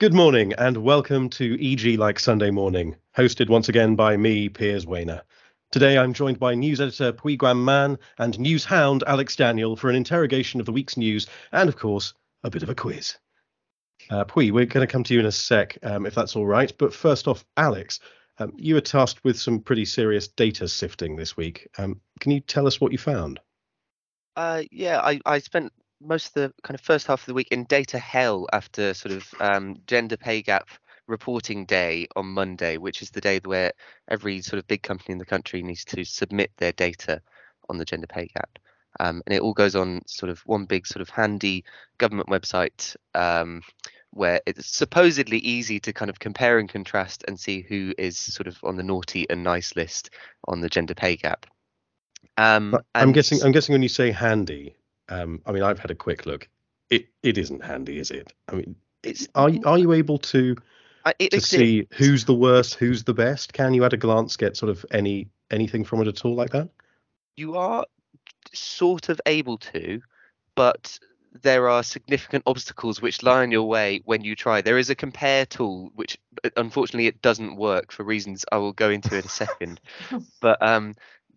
Good morning and welcome to EG Like Sunday Morning, hosted once again by me, Piers Wehner. Today I'm joined by news editor Pui Guam Man and news hound Alex Daniel for an interrogation of the week's news and, of course, a bit of a quiz. Uh, Pui, we're going to come to you in a sec, um, if that's all right. But first off, Alex, um, you were tasked with some pretty serious data sifting this week. Um, can you tell us what you found? Uh, yeah, I, I spent most of the kind of first half of the week in data hell after sort of um, gender pay gap reporting day on Monday, which is the day where every sort of big company in the country needs to submit their data on the gender pay gap. Um, and it all goes on sort of one big sort of handy government website um, where it's supposedly easy to kind of compare and contrast and see who is sort of on the naughty and nice list on the gender pay gap. Um, I'm guessing. I'm guessing when you say handy, um, I mean, I've had a quick look. It it isn't handy, is it? I mean, it's are are you able to uh, it, to see who's the worst, who's the best? Can you at a glance get sort of any anything from it at all like that? You are sort of able to, but there are significant obstacles which lie in your way when you try. There is a compare tool, which unfortunately it doesn't work for reasons I will go into in a second. but um,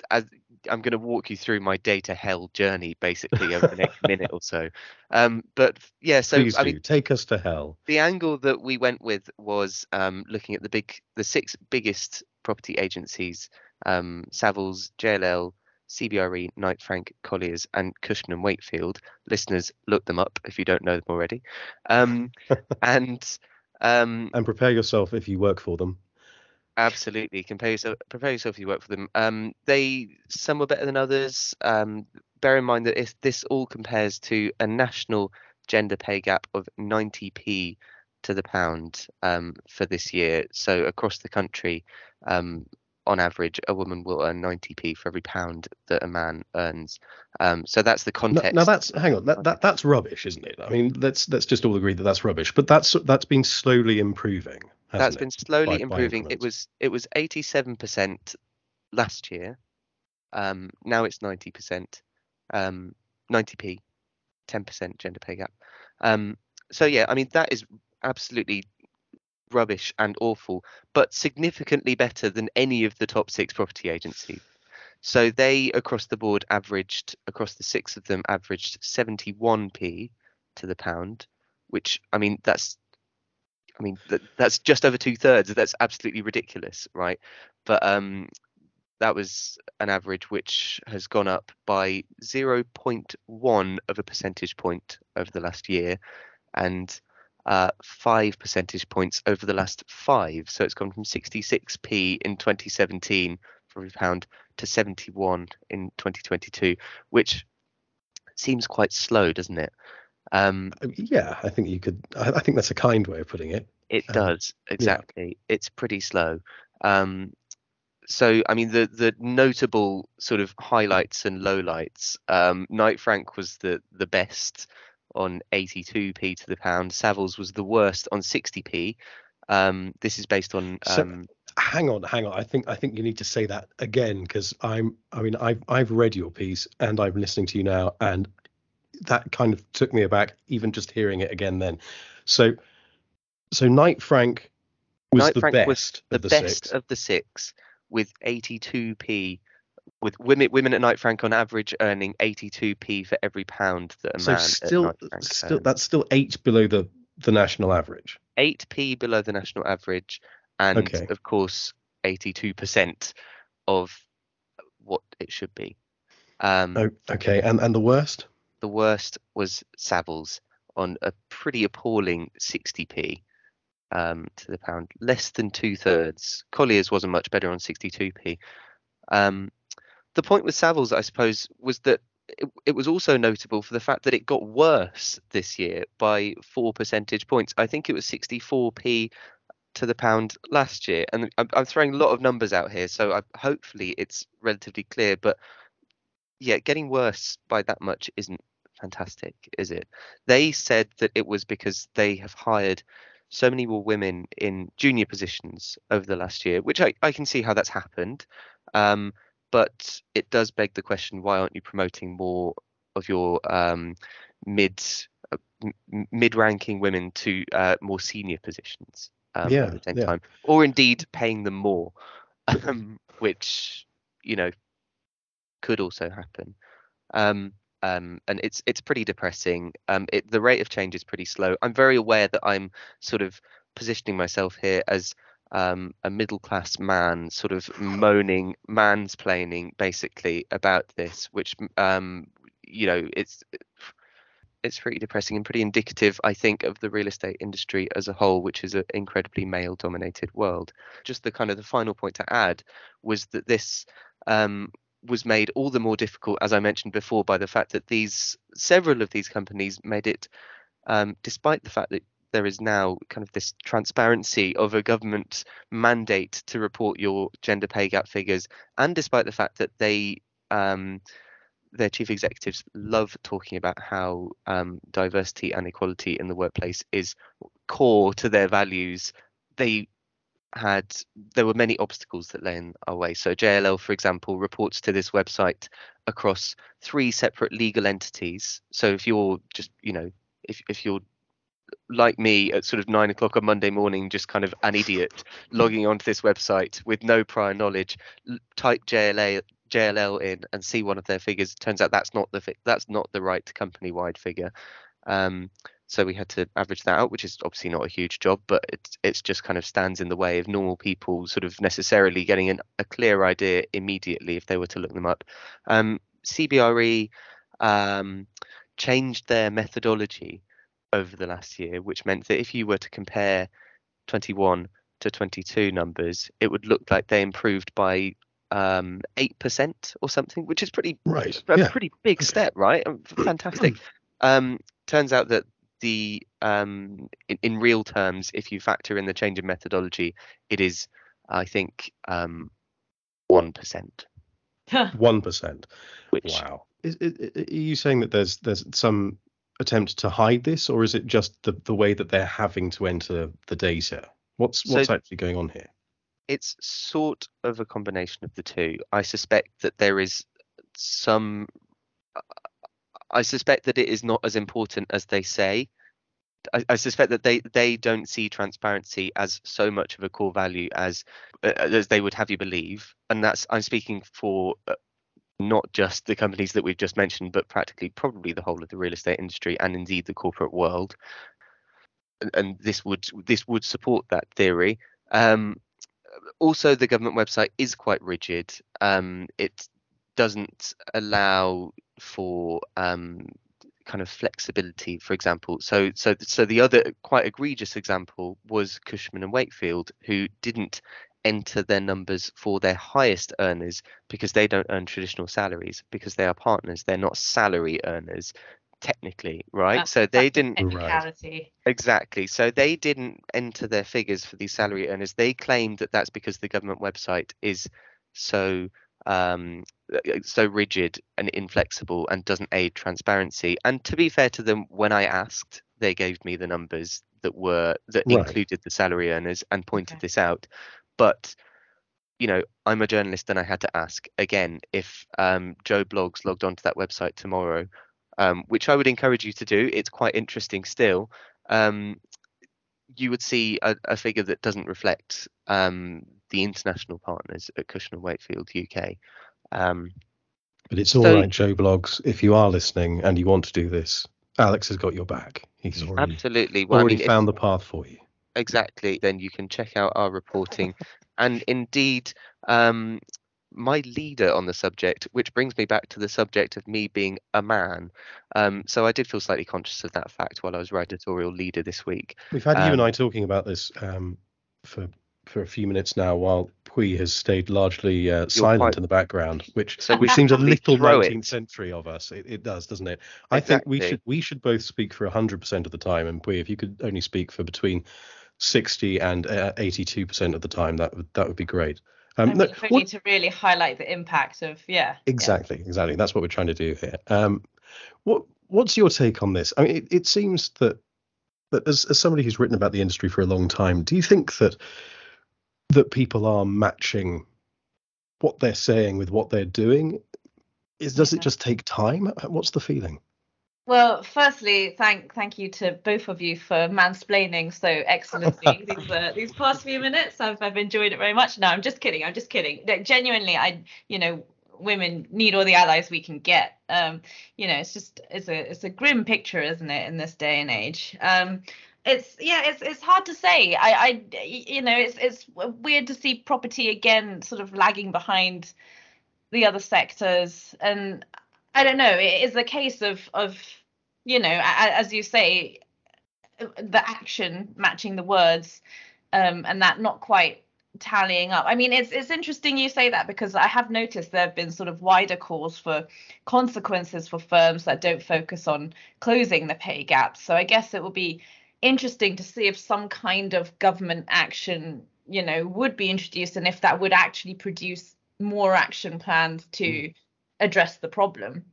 as I'm going to walk you through my data hell journey basically over the next minute or so. Um, but yeah, so Please I do. mean, take us to hell. The angle that we went with was um, looking at the big, the six biggest property agencies: um, Savills, JLL, CBRE, Knight Frank, Colliers, and Cushman and Wakefield. Listeners, look them up if you don't know them already. Um, and um, and prepare yourself if you work for them. Absolutely, compare yourself. Prepare yourself if you work for them. Um, they some are better than others. Um, bear in mind that if this all compares to a national gender pay gap of 90p to the pound um, for this year. So across the country, um, on average, a woman will earn 90p for every pound that a man earns. Um, so that's the context. Now, now that's hang on, that, that that's rubbish, isn't it? I mean, let's let's just all agree that that's rubbish. But that's that's been slowly improving that's been slowly by, improving. By it was it was 87% last year. Um, now it's 90%, um, 90p, 10% gender pay gap. Um, so yeah, I mean that is absolutely rubbish and awful, but significantly better than any of the top six property agencies. So they across the board averaged across the six of them averaged 71p to the pound, which I mean that's I mean, that, that's just over two thirds. That's absolutely ridiculous, right? But um, that was an average which has gone up by 0.1 of a percentage point over the last year and uh, five percentage points over the last five. So it's gone from 66p in 2017 for every pound to 71 in 2022, which seems quite slow, doesn't it? Um, uh, yeah, I think you could. I, I, think that's a kind way of putting it. It um, does exactly. Yeah. It's pretty slow. Um, so I mean the the notable sort of highlights and lowlights. Um, Knight Frank was the the best on 82p to the pound. Savills was the worst on 60p. Um, this is based on. Um, so, hang on, hang on. I think I think you need to say that again because I'm. I mean, I've I've read your piece and I'm listening to you now, and that kind of took me aback, even just hearing it again then. So, so Knight Frank was Knight the Frank best was the of the best six. of the six with 82p. With women, women at Knight Frank on average earning 82p for every pound that a so man still, at Knight Frank still, that's still eight below the the national average. 8p below the national average, and okay. of course, 82% of what it should be. Um, oh, okay, and and the worst? The worst was Savills on a pretty appalling 60p um, to the pound, less than two thirds. Colliers wasn't much better on 62p. Um, the point with Savills, I suppose, was that it, it, was also notable for the fact that it got worse this year by four percentage points. I think it was 64p to the pound last year, and I'm, I'm throwing a lot of numbers out here, so I, hopefully it's relatively clear. But yeah, getting worse by that much isn't fantastic, is it? They said that it was because they have hired so many more women in junior positions over the last year, which I, I can see how that's happened. Um, but it does beg the question why aren't you promoting more of your um, mid m- mid-ranking women to uh, more senior positions um, yeah, at the same yeah. time, or indeed paying them more, um, which you know could also happen. Um, um, and it's it's pretty depressing. Um, it, the rate of change is pretty slow. I'm very aware that I'm sort of positioning myself here as um, a middle class man, sort of moaning, mansplaining, basically about this, which um, you know it's it's pretty depressing and pretty indicative, I think, of the real estate industry as a whole, which is an incredibly male dominated world. Just the kind of the final point to add was that this um, was made all the more difficult, as I mentioned before, by the fact that these several of these companies made it, um, despite the fact that there is now kind of this transparency of a government mandate to report your gender pay gap figures, and despite the fact that they um, their chief executives love talking about how um, diversity and equality in the workplace is core to their values. They had there were many obstacles that lay in our way. So JLL, for example, reports to this website across three separate legal entities. So if you're just you know if if you're like me at sort of nine o'clock on Monday morning, just kind of an idiot logging onto this website with no prior knowledge, type JLA JLL in and see one of their figures. Turns out that's not the fi- that's not the right company wide figure. Um, so we had to average that out, which is obviously not a huge job, but it's it's just kind of stands in the way of normal people sort of necessarily getting an, a clear idea immediately if they were to look them up. Um, CBRE um, changed their methodology over the last year, which meant that if you were to compare 21 to 22 numbers, it would look like they improved by um, 8% or something, which is pretty right. a yeah. pretty big step, right? Um, fantastic. um, turns out that the um, in, in, real terms, if you factor in the change in methodology, it is, I think, um, one percent. One percent. Which wow. Is, is, are you saying that there's there's some attempt to hide this, or is it just the the way that they're having to enter the data? What's what's so, actually going on here? it's sort of a combination of the two. I suspect that there is some. I suspect that it is not as important as they say. I, I, suspect that they they don't see transparency as so much of a core value as uh, as they would have you believe, and that's I'm speaking for. Uh, not just the companies that we've just mentioned, but practically probably the whole of the real estate industry and indeed the corporate world. And, and this would this would support that theory. Um, also, the government website is quite rigid. Um, it doesn't allow for um, kind of flexibility, for example. So, so, so the other quite egregious example was Cushman and Wakefield, who didn't enter their numbers for their highest earners because they don't earn traditional salaries because they are partners. They're not salary earners technically, right? That's so they didn't technicality. exactly. So they didn't enter their figures for these salary earners. They claimed that that's because the government website is so um, uh, so rigid and inflexible and doesn't aid transparency. And to be fair to them, when I asked, they gave me the numbers that were that right. included the salary earners and pointed okay. this out. But you know, I'm a journalist and I had to ask again if um, Joe Bloggs logged onto that website tomorrow um, which I would encourage you to do. It's quite interesting still. Um, you would see a, a, figure that doesn't reflect um, the international partners at Cushman and Wakefield UK. Um, but it's all so, right, Joe Bloggs. If you are listening and you want to do this, Alex has got your back. He's already absolutely well, already I mean, found if, the path for you. Exactly. Then you can check out our reporting, and indeed, um, my leader on the subject, which brings me back to the subject of me being a man. Um, so I did feel slightly conscious of that fact while I was editorial leader this week. We've had um, you and I talking about this um, for for a few minutes now, while Pui has stayed largely uh, silent quite, in the background, which so which seems a little 19th it. century of us. It, it, does, doesn't it? I think we should we should both speak for 100% of the time, and Pui, if you could only speak for between 60 and uh, 82% of the time, that would that would be great. Um, no, we what, need to really highlight the impact of yeah. Exactly, yeah. exactly. That's what we're trying to do here. Um, what what's your take on this? I mean, it, it seems that that as, as somebody who's written about the industry for a long time, do you think that that people are matching what they're saying with what they're doing? Is does it just take time? What's the feeling? Well, firstly, thank thank you to both of you for mansplaining so excellently these uh, these past few minutes. I've I've enjoyed it very much. No, I'm just kidding. I'm just kidding. Genuinely, I you know women need all the allies we can get. Um, you know, it's just it's a it's a grim picture, isn't it, in this day and age? Um, it's yeah, it's it's hard to say. I I you know, it's it's weird to see property again sort of lagging behind the other sectors and I don't know. It is a case of of you know, as you say, the action matching the words, um, and that not quite tallying up. I mean, it's it's interesting you say that because I have noticed there have been sort of wider calls for consequences for firms that don't focus on closing the pay gap. So I guess it will be interesting to see if some kind of government action, you know, would be introduced and if that would actually produce more action plans to mm address the problem.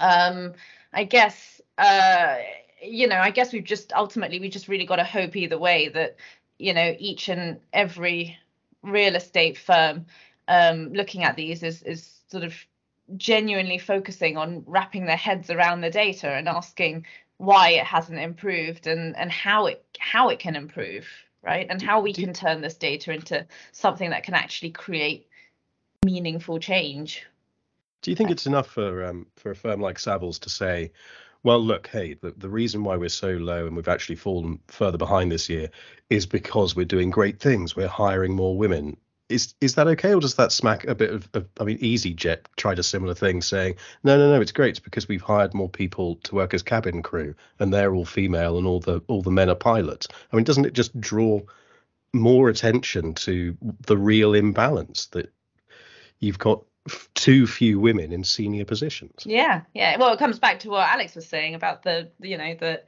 Um, I guess uh, you know, I guess we've just ultimately we just really got to hope either way that you know each and every real estate firm um, looking at these is is sort of genuinely focusing on wrapping their heads around the data and asking why it hasn't improved and and how it how it can improve right and how we can turn this data into something that can actually create meaningful change do you think it's enough for um, for a firm like Savills to say, well, look, hey, the, the reason why we're so low and we've actually fallen further behind this year is because we're doing great things. We're hiring more women. Is is that okay, or does that smack a bit of, of I mean, EasyJet tried a similar thing, saying, no, no, no, it's great. Because we've hired more people to work as cabin crew, and they're all female, and all the all the men are pilots. I mean, doesn't it just draw more attention to the real imbalance that you've got too few women in senior positions. Yeah, yeah. Well, it comes back to what Alex was saying about the, you know, the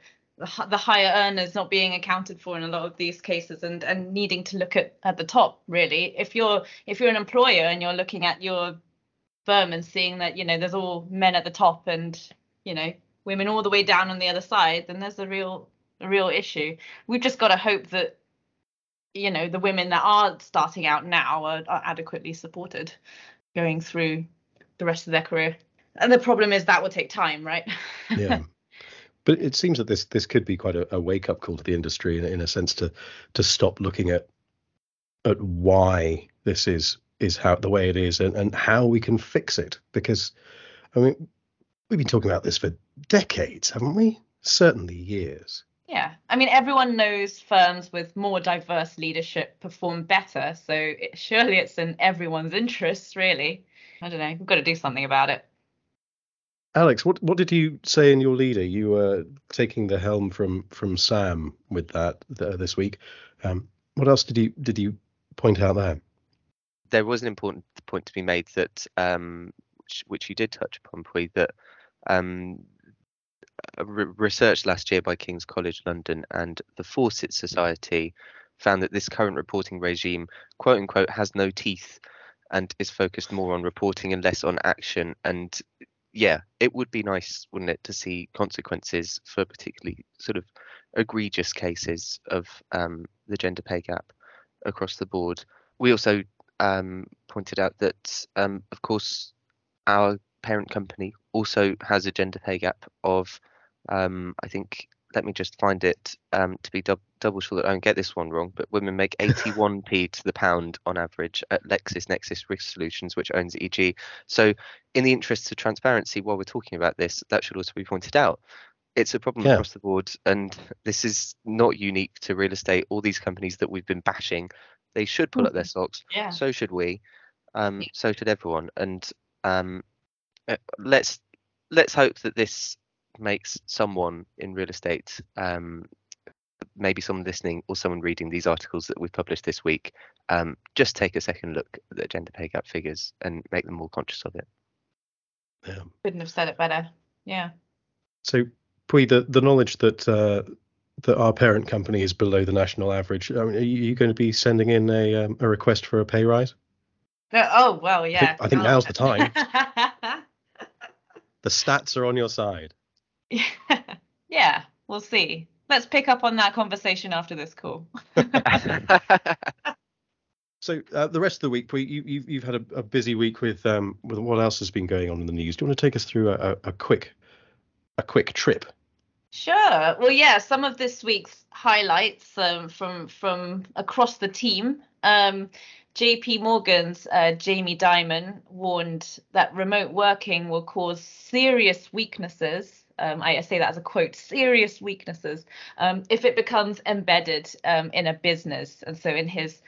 the higher earners not being accounted for in a lot of these cases and and needing to look at at the top really if you're if you're an employer and you're looking at your firm and seeing that you know there's all men at the top and you know women all the way down on the other side then there's a real a real issue we've just got to hope that you know the women that are starting out now are, are adequately supported going through the rest of their career. And the problem is that will take time, right? yeah. But it seems that this this could be quite a, a wake up call to the industry in, in a sense to to stop looking at at why this is is how the way it is and, and how we can fix it. Because I mean we've been talking about this for decades, haven't we? Certainly years. Yeah, I mean, everyone knows firms with more diverse leadership perform better. So it, surely it's in everyone's interests, really. I don't know. We've got to do something about it. Alex, what what did you say in your leader? You were taking the helm from from Sam with that this week. Um, what else did you did you point out there? There was an important point to be made that um, which, which you did touch upon, Pui, that um, research last year by King's College London and the Fawcett Society found that this current reporting regime, quote unquote, has no teeth and is focused more on reporting and less on action. And yeah, it would be nice, wouldn't it, to see consequences for particularly sort of egregious cases of um, the gender pay gap across the board. We also um, pointed out that, um, of course, our parent company also has a gender pay gap of um, I think let me just find it um, to be dub- double sure that I don't get this one wrong. But women make 81p to the pound on average at LexisNexis Risk Solutions, which owns EG. So, in the interests of transparency, while we're talking about this, that should also be pointed out. It's a problem yeah. across the board, and this is not unique to real estate. All these companies that we've been bashing, they should pull mm-hmm. up their socks. Yeah. So should we. Um, so should everyone. And um, uh, let's let's hope that this makes someone in real estate, um, maybe someone listening or someone reading these articles that we've published this week, um, just take a second look at the gender pay gap figures and make them more conscious of it. Yeah. Couldn't have said it better. Yeah. So, Pui, the, the knowledge that uh, that our parent company is below the national average, I mean, are you going to be sending in a um, a request for a pay rise? Uh, oh well, yeah. I think, I think now's the time. the stats are on your side. yeah, we'll see. Let's pick up on that conversation after this call. so uh, the rest of the week, you, you've you've had a, a, busy week with um with what else has been going on in the news. Do you want to take us through a, a quick a quick trip. Sure. Well, yeah, some of this week's highlights um, from from across the team. Um, JP Morgan's uh, Jamie Dimon warned that remote working will cause serious weaknesses. Um, I say that as a quote, serious weaknesses um, if it becomes embedded um, in a business. And so in his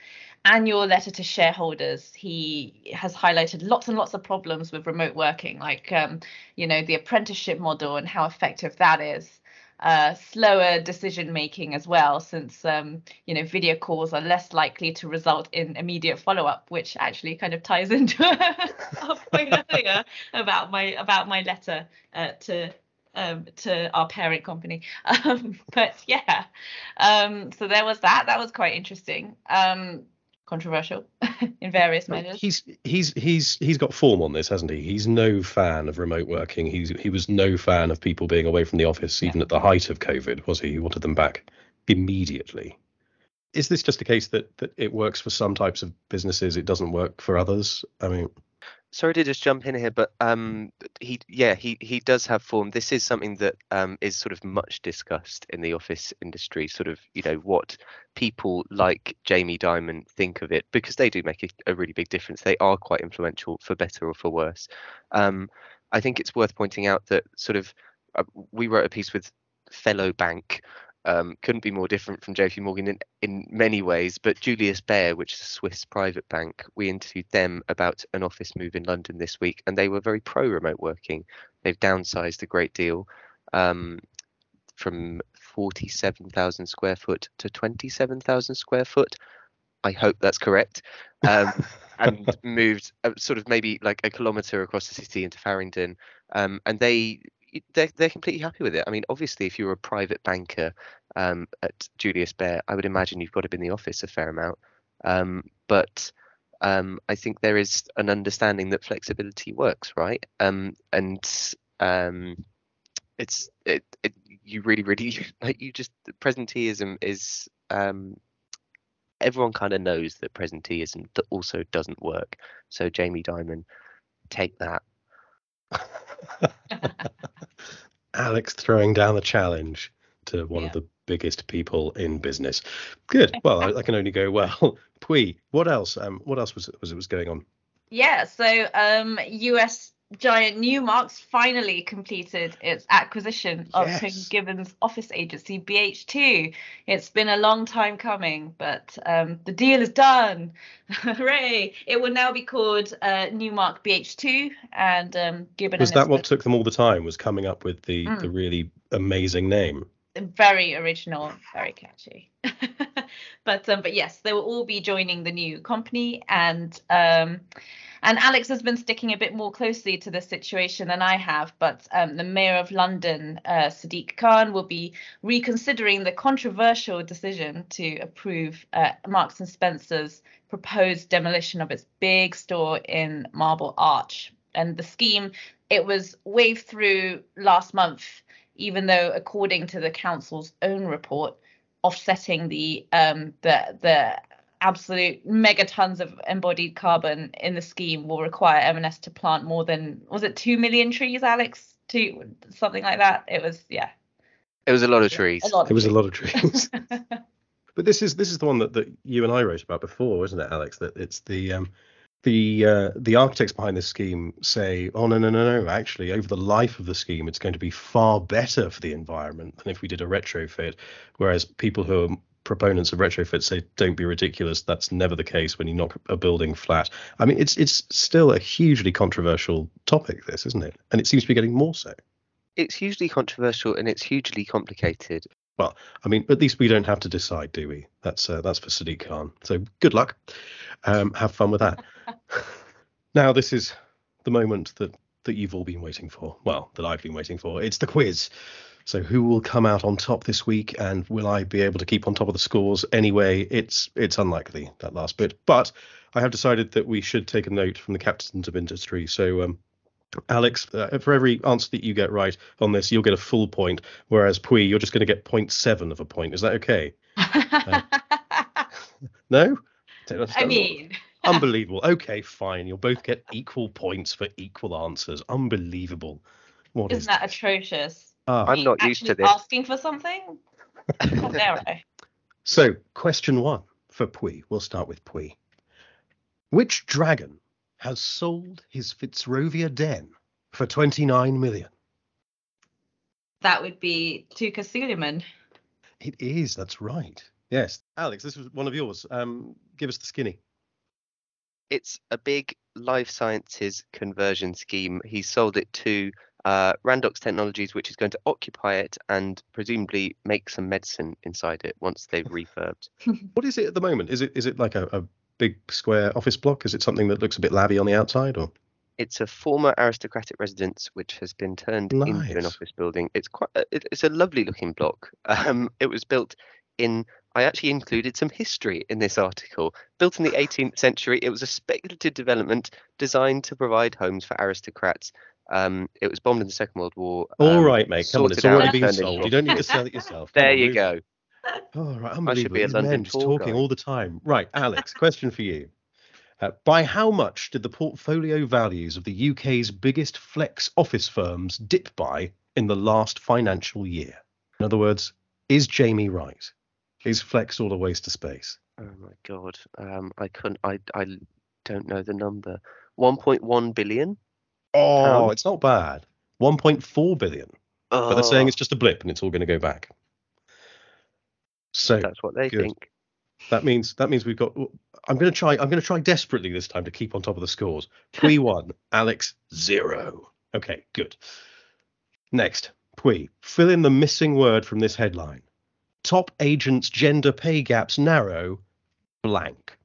annual letter to shareholders, he has highlighted lots and lots of problems with remote working, like, um, you know, the apprenticeship model and how effective that is uh, slower decision making as well, since um, you know video calls are less likely to result in immediate follow up, which actually kind of ties into a point earlier about my about my letter uh, to um, to our parent company. Um, but yeah, um, so there was that. That was quite interesting. Um, controversial in various measures. He's he's he's he's got form on this, hasn't he? He's no fan of remote working. He's he was no fan of people being away from the office, even yeah. at the height of COVID, was he? He wanted them back immediately. Is this just a case that that it works for some types of businesses, it doesn't work for others? I mean, sorry to just jump in here, but um, he yeah he he does have form. This is something that um, is sort of much discussed in the office industry. Sort of you know what people like Jamie Dimon think of it because they do make a, a really big difference. They are quite influential for better or for worse. Um, I think it's worth pointing out that sort of uh, we wrote a piece with fellow bank um, couldn't be more different from JP Morgan in, in many ways. But Julius Baer, which is a Swiss private bank, we interviewed them about an office move in London this week, and they were very pro remote working. They've downsized a great deal um, from 47,000 square foot to 27,000 square foot. I hope that's correct. Um, and moved uh, sort of maybe like a kilometre across the city into Farringdon. Um, and they they're, they're completely happy with it. I mean, obviously, if you're a private banker um, at Julius Baer, I would imagine you've got to be in the office a fair amount. Um, but um, I think there is an understanding that flexibility works, right? Um, and um, it's it, it, you really, really like you just presenteeism is um, everyone kind of knows that presenteeism that also doesn't work. So Jamie Dimon, take that. Alex throwing down the challenge to one yeah. of the biggest people in business. Good. Well, I, I can only go well. Pui, what else? Um, what else was was it was going on? Yeah. So, um, US giant Newmark's finally completed its acquisition of yes. Gibbons office agency BH2. It's been a long time coming, but um, the deal is done. Hooray! It will now be called uh, Newmark BH2 and um, Gibbon. Was that what took them all the time? Was coming up with the mm. the really amazing name? Very original, very catchy. but um, but yes, they will all be joining the new company and um and Alex has been sticking a bit more closely to the situation than I have, but um, the Mayor of London, uh, Sadiq Khan, will be reconsidering the controversial decision to approve uh, Marks and Spencer's proposed demolition of its big store in Marble Arch. And the scheme, it was waved through last month, even though, according to the council's own report, offsetting the um, the the absolute megatons of embodied carbon in the scheme will require M&S to plant more than was it two million trees, Alex? Two something like that. It was yeah. It was a lot of trees. Lot of it was trees. a lot of trees. but this is this is the one that, that you and I wrote about before, isn't it, Alex? That it's the um, the uh, the architects behind this scheme say, oh no no no no, actually over the life of the scheme, it's going to be far better for the environment than if we did a retrofit. Whereas people who are proponents of retrofit say don't be ridiculous that's never the case when you knock a building flat. I mean it's it's still a hugely controversial topic this isn't it? And it seems to be getting more so. It's hugely controversial and it's hugely complicated well i mean at least we don't have to decide do we? That's uh, that's for sadiq khan. So good luck. Um, have fun with that. Now this is the moment that that you've all been waiting for. Well that i've been waiting for. It's the quiz. So who will come out on top this week, and will I be able to keep on top of the scores? Anyway, it's it's unlikely that last bit, but I have decided that we should take a note from the captains of industry. So um, Alex, uh, for every answer that you get right on this, you'll get a full point, whereas Pui, you're just going to get 0.7 of a point. Is that okay? uh, no? I mean, unbelievable. Okay, fine. You'll both get equal points for equal answers. Unbelievable. What Isn't is that atrocious? Ah. I'm not used to this. Asking for something? dare I? So, question one for Pui. We'll start with Pui. Which dragon has sold his Fitzrovia den for 29 million? That would be Touker Suleyman. It is, that's right. Yes. Alex, this was one of yours. Um, give us the skinny. It's a big life sciences conversion scheme. He sold it to uh, Randox Technologies, which is going to occupy it and presumably make some medicine inside it once they've refurbed. what is it at the moment? Is it is it like a, a big square office block? Is it something that looks a bit labby on the outside, or? It's a former aristocratic residence which has been turned nice. into an office building. It's quite uh, it's a lovely looking block. Um, it was built in I actually included some history in this article. Built in the 18th century, it was a speculative development designed to provide homes for aristocrats. Um, it was bombed in the Second World War. All um, right, mate. Come on, it's already been sold. You don't need to sell it yourself. there you go. Oh, right. Unbelievable. I should be a London just talking guy. all the time. Right, Alex, question for you. Uh, by how much did the portfolio values of the UK's biggest flex office firms dip by in the last financial year? In other words, is Jamie right? Is flex all a waste of space? Oh my god, um, I couldn't. I I don't know the number. 1.1 billion. Oh, it's not bad. 1.4 billion. Oh. But they're saying it's just a blip and it's all going to go back. So that's what they good. think. That means that means we've got. I'm going to try. I'm going to try desperately this time to keep on top of the scores. Pui one, Alex zero. Okay, good. Next, Pui, fill in the missing word from this headline. Top agents' gender pay gaps narrow. Blank.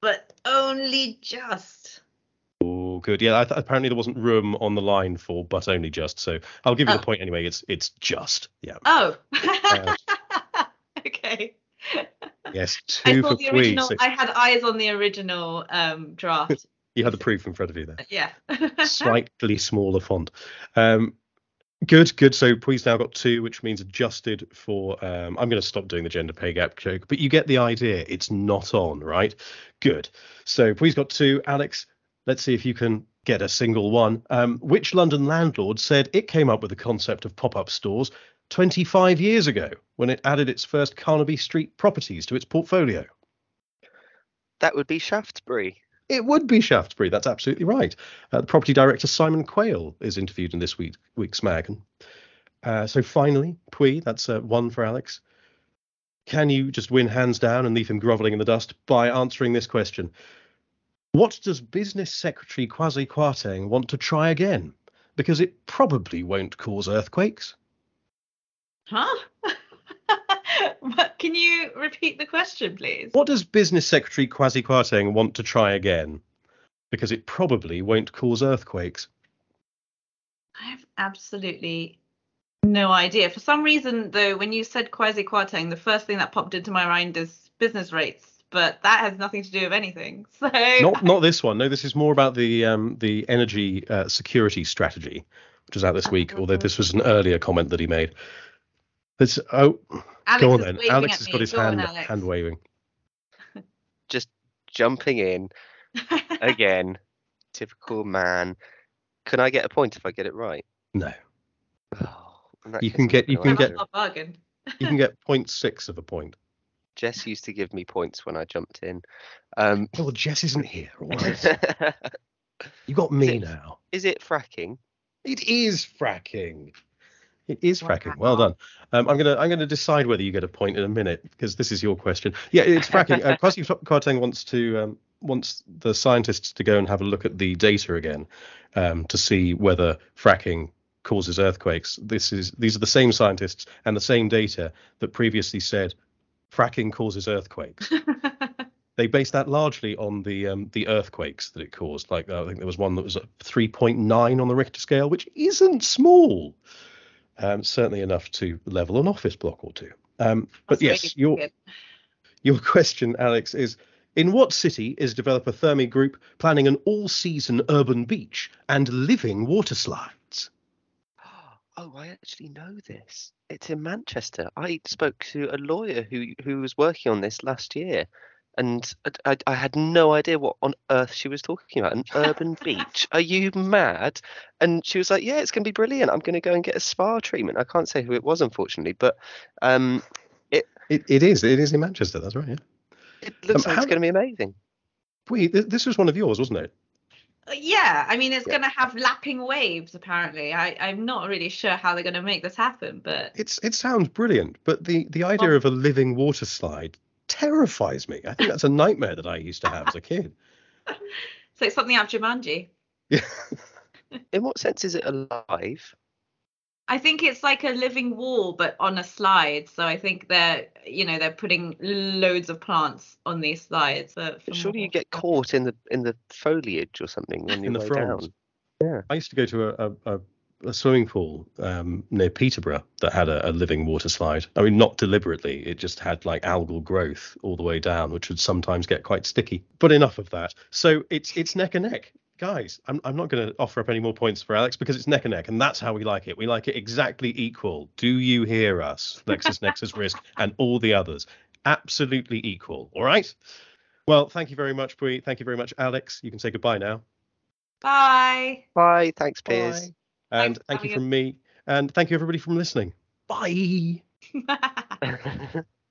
But only just. Oh, good. Yeah, th- apparently there wasn't room on the line for but only just. So I'll give you oh. the point anyway. It's it's just. Yeah. Oh. uh, Yes, two for the original, so... I had eyes on the original um, draft. you had the proof in front of you there. Yeah. Slightly smaller font. Um, good, good. So Pui's now got two, which means adjusted for. Um, I'm going to stop doing the gender pay gap joke, but you get the idea. It's not on, right? Good. So Pui's got two. Alex, let's see if you can get a single one. Um, which London landlord said it came up with the concept of pop-up stores 25 years ago when it added its first Carnaby Street properties to its portfolio? That would be Shaftesbury. It would be Shaftesbury. That's absolutely right. Uh, the property director Simon Quayle is interviewed in this week, week's mag. Uh, so finally, Pui, that's uh, one for Alex. Can you just win hands down and leave him grovelling in the dust by answering this question? What does Business Secretary Kwasi Kwarteng want to try again? Because it probably won't cause earthquakes. Huh? Can you repeat the question, please? What does Business Secretary Kwasi Kwarteng want to try again? Because it probably won't cause earthquakes. I have absolutely no idea. For some reason, though, when you said Kwasi Kwarteng, the first thing that popped into my mind is business rates. But that has nothing to do with anything. So not not this one. No, this is more about the um, the energy uh, security strategy, which is out this week. Although this was an earlier comment that he made. There's oh, Alex go on then. Alex has got his hand on, hand waving. Just jumping in again. Typical man. Can I get a point if I get it right? No. Oh, you can get you can get you can get point six of a point. Jess used to give me points when I jumped in. Um, well, Jess isn't here. you got me is it, now. Is it fracking? It is fracking. It is fracking. Well done. Um, I'm gonna I'm gonna decide whether you get a point in a minute because this is your question. Yeah, it's fracking. uh, Kwasi Kwarteng wants to um, wants the scientists to go and have a look at the data again um, to see whether fracking causes earthquakes. This is these are the same scientists and the same data that previously said fracking causes earthquakes. they based that largely on the um, the earthquakes that it caused. Like uh, I think there was one that was 3.9 on the Richter scale, which isn't small um, certainly enough to level an office block or two. Um, but That's yes, your your question, Alex, is in what city is developer Therme Group planning an all-season urban beach and living water slides? Oh, I actually know this. It's in Manchester. I spoke to a lawyer who who was working on this last year. And I, I, had no idea what on earth she was talking about. An urban beach? Are you mad? And she was like, "Yeah, it's going to be brilliant. I'm going to go and get a spa treatment." I can't say who it was, unfortunately, but um, it it, it is it is in Manchester. That's right. Yeah. It looks um, like how, it's going to be amazing. Wait, this was one of yours, wasn't it? Uh, yeah, I mean it's yeah. going to have lapping waves. Apparently, I, I'm not really sure how they're going to make this happen, but it's it sounds brilliant. But the the idea well, of a living water slide terrifies me. I think that's a nightmare that I used to have as a kid. so it's something out of Jumanji. Yeah. In what sense is it alive? I think it's like a living wall, but on a slide. So I think they're, you know, they're putting loads of plants on these slides. For, for Surely you get caught in the in the foliage or something when you go down. Yeah. I used to go to a, a, a swimming pool um, near Peterborough that had a, a, living water slide. I mean, not deliberately. It just had like algal growth all the way down, which would sometimes get quite sticky. But enough of that. So it's it's neck and neck guys, I'm, I'm not going to offer up any more points for Alex because it's neck and neck, and that's how we like it. We like it exactly equal. Do you hear us? Lexis Nexis Risk and all the others. Absolutely equal. All right. Well, thank you very much, Pui. Thank you very much, Alex. You can say goodbye now. Bye. Bye. Thanks, Piers. Bye. And thank you from me. And thank you, everybody, from listening. Bye.